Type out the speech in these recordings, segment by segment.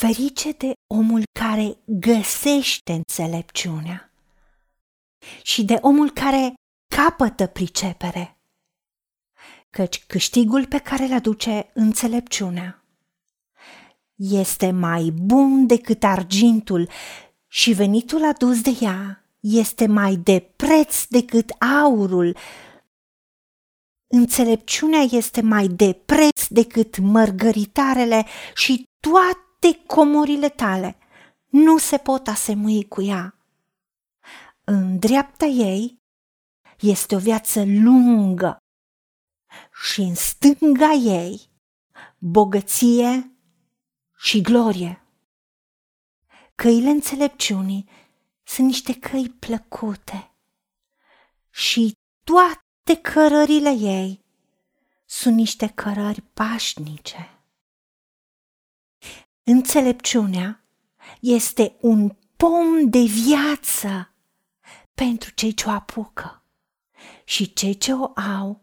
Ferice de omul care găsește înțelepciunea și de omul care capătă pricepere, căci câștigul pe care îl aduce înțelepciunea este mai bun decât argintul și venitul adus de ea este mai de preț decât aurul. Înțelepciunea este mai de preț decât mărgăritarele și toate comorile tale nu se pot asemui cu ea. În dreapta ei este o viață lungă și în stânga ei bogăție și glorie. Căile înțelepciunii sunt niște căi plăcute și toate cărările ei sunt niște cărări pașnice. Înțelepciunea este un pom de viață pentru cei ce o apucă. Și cei ce o au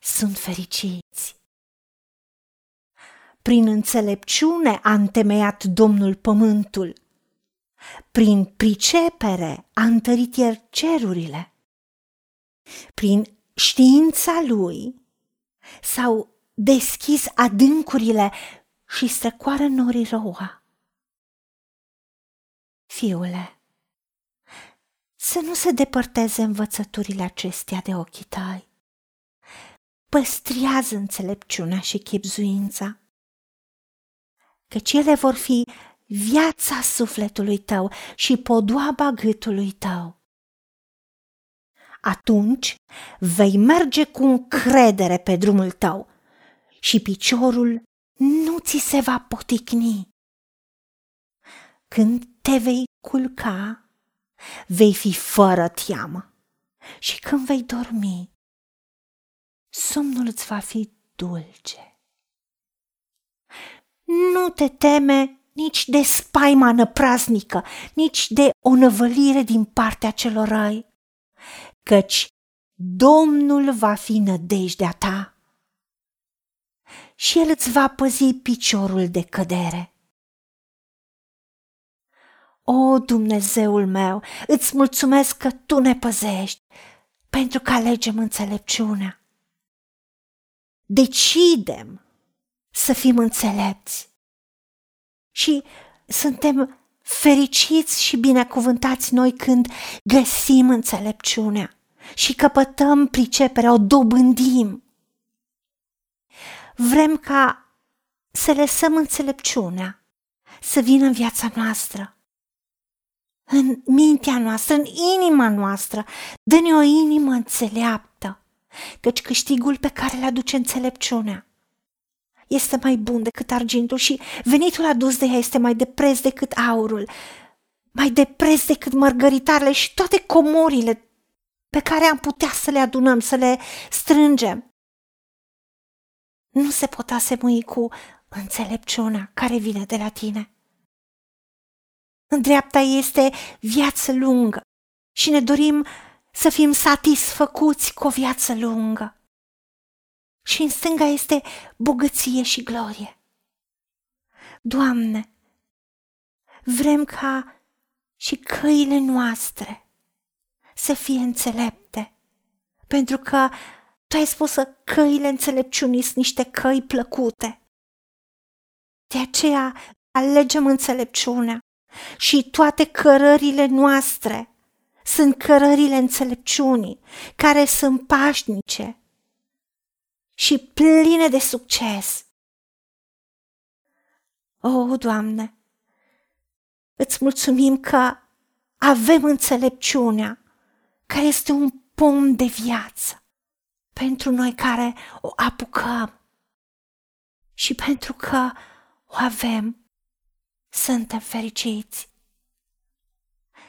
sunt fericiți. Prin înțelepciune a întemeiat Domnul pământul, prin pricepere a întărit el cerurile, prin știința lui s-au deschis adâncurile și strecoară norii roa. Fiule, să nu se depărteze învățăturile acestea de ochii tăi. Păstrează înțelepciunea și chipzuința, căci ele vor fi viața sufletului tău și podoaba gâtului tău. Atunci vei merge cu încredere pe drumul tău și piciorul nu ți se va poticni. Când te vei culca, vei fi fără teamă și când vei dormi, somnul îți va fi dulce. Nu te teme nici de spaima năpraznică, nici de o năvălire din partea celor răi, căci Domnul va fi nădejdea ta și El îți va păzi piciorul de cădere. O, Dumnezeul meu, îți mulțumesc că Tu ne păzești, pentru că alegem înțelepciunea. Decidem să fim înțelepți și suntem fericiți și binecuvântați noi când găsim înțelepciunea și căpătăm priceperea, o dobândim. Vrem ca să lăsăm înțelepciunea să vină în viața noastră, în mintea noastră, în inima noastră. Dă-ne o inimă înțeleaptă, căci câștigul pe care îl aduce înțelepciunea este mai bun decât argintul și venitul adus de ea este mai de preț decât aurul, mai de preț decât mărgăritarele și toate comorile pe care am putea să le adunăm, să le strângem. Nu se pot asemui cu înțelepciunea care vine de la tine. În dreapta este viață lungă și ne dorim să fim satisfăcuți cu o viață lungă și în stânga este bogăție și glorie. Doamne, vrem ca și căile noastre să fie înțelepte, pentru că Tu ai spus că căile înțelepciunii sunt niște căi plăcute. De aceea alegem înțelepciunea și toate cărările noastre sunt cărările înțelepciunii, care sunt pașnice, și pline de succes. O, Doamne, îți mulțumim că avem înțelepciunea, care este un pom de viață pentru noi care o apucăm și pentru că o avem, suntem fericiți.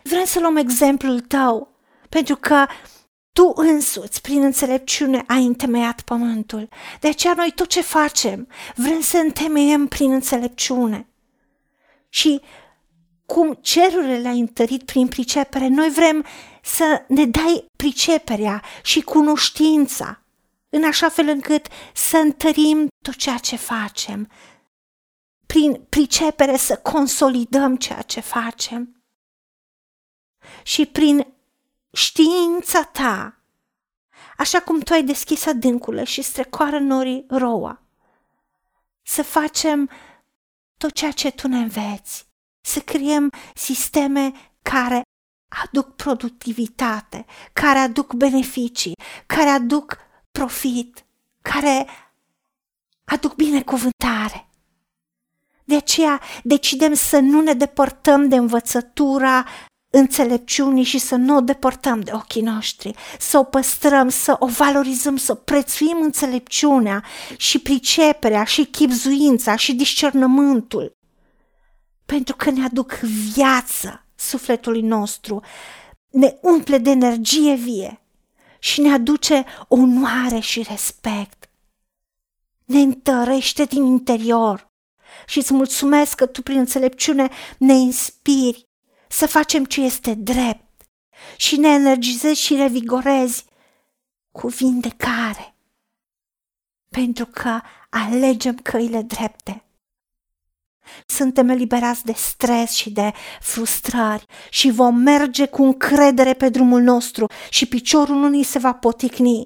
Vrem să luăm exemplul tău, pentru că tu însuți, prin înțelepciune, ai întemeiat pământul. De aceea noi tot ce facem, vrem să întemeiem prin înțelepciune. Și cum cerurile le-ai întărit prin pricepere, noi vrem să ne dai priceperea și cunoștința, în așa fel încât să întărim tot ceea ce facem, prin pricepere să consolidăm ceea ce facem. Și prin știința ta, așa cum tu ai deschis adâncurile și strecoară norii roa, să facem tot ceea ce tu ne înveți, să creăm sisteme care aduc productivitate, care aduc beneficii, care aduc profit, care aduc binecuvântare. De aceea decidem să nu ne depărtăm de învățătura înțelepciunii și să nu o depărtăm de ochii noștri, să o păstrăm, să o valorizăm, să prețuim înțelepciunea și priceperea și chipzuința și discernământul, pentru că ne aduc viață sufletului nostru, ne umple de energie vie și ne aduce onoare și respect. Ne întărește din interior și îți mulțumesc că tu prin înțelepciune ne inspiri să facem ce este drept și ne energizezi și revigorezi cu vindecare, pentru că alegem căile drepte. Suntem eliberați de stres și de frustrări și vom merge cu încredere pe drumul nostru și piciorul nu ni se va poticni.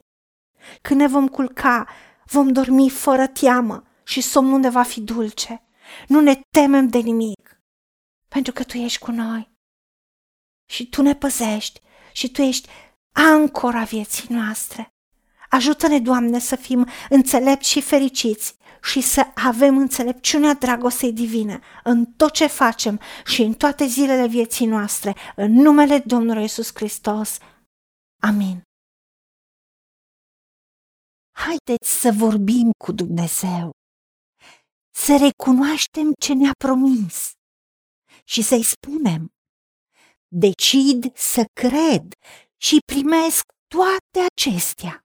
Când ne vom culca, vom dormi fără teamă și somnul ne va fi dulce. Nu ne temem de nimic, pentru că Tu ești cu noi și Tu ne păzești și Tu ești ancora vieții noastre. Ajută-ne, Doamne, să fim înțelepți și fericiți și să avem înțelepciunea dragostei divine în tot ce facem și în toate zilele vieții noastre, în numele Domnului Isus Hristos. Amin. Haideți să vorbim cu Dumnezeu, să recunoaștem ce ne-a promis și să-i spunem, decid să cred și primesc toate acestea.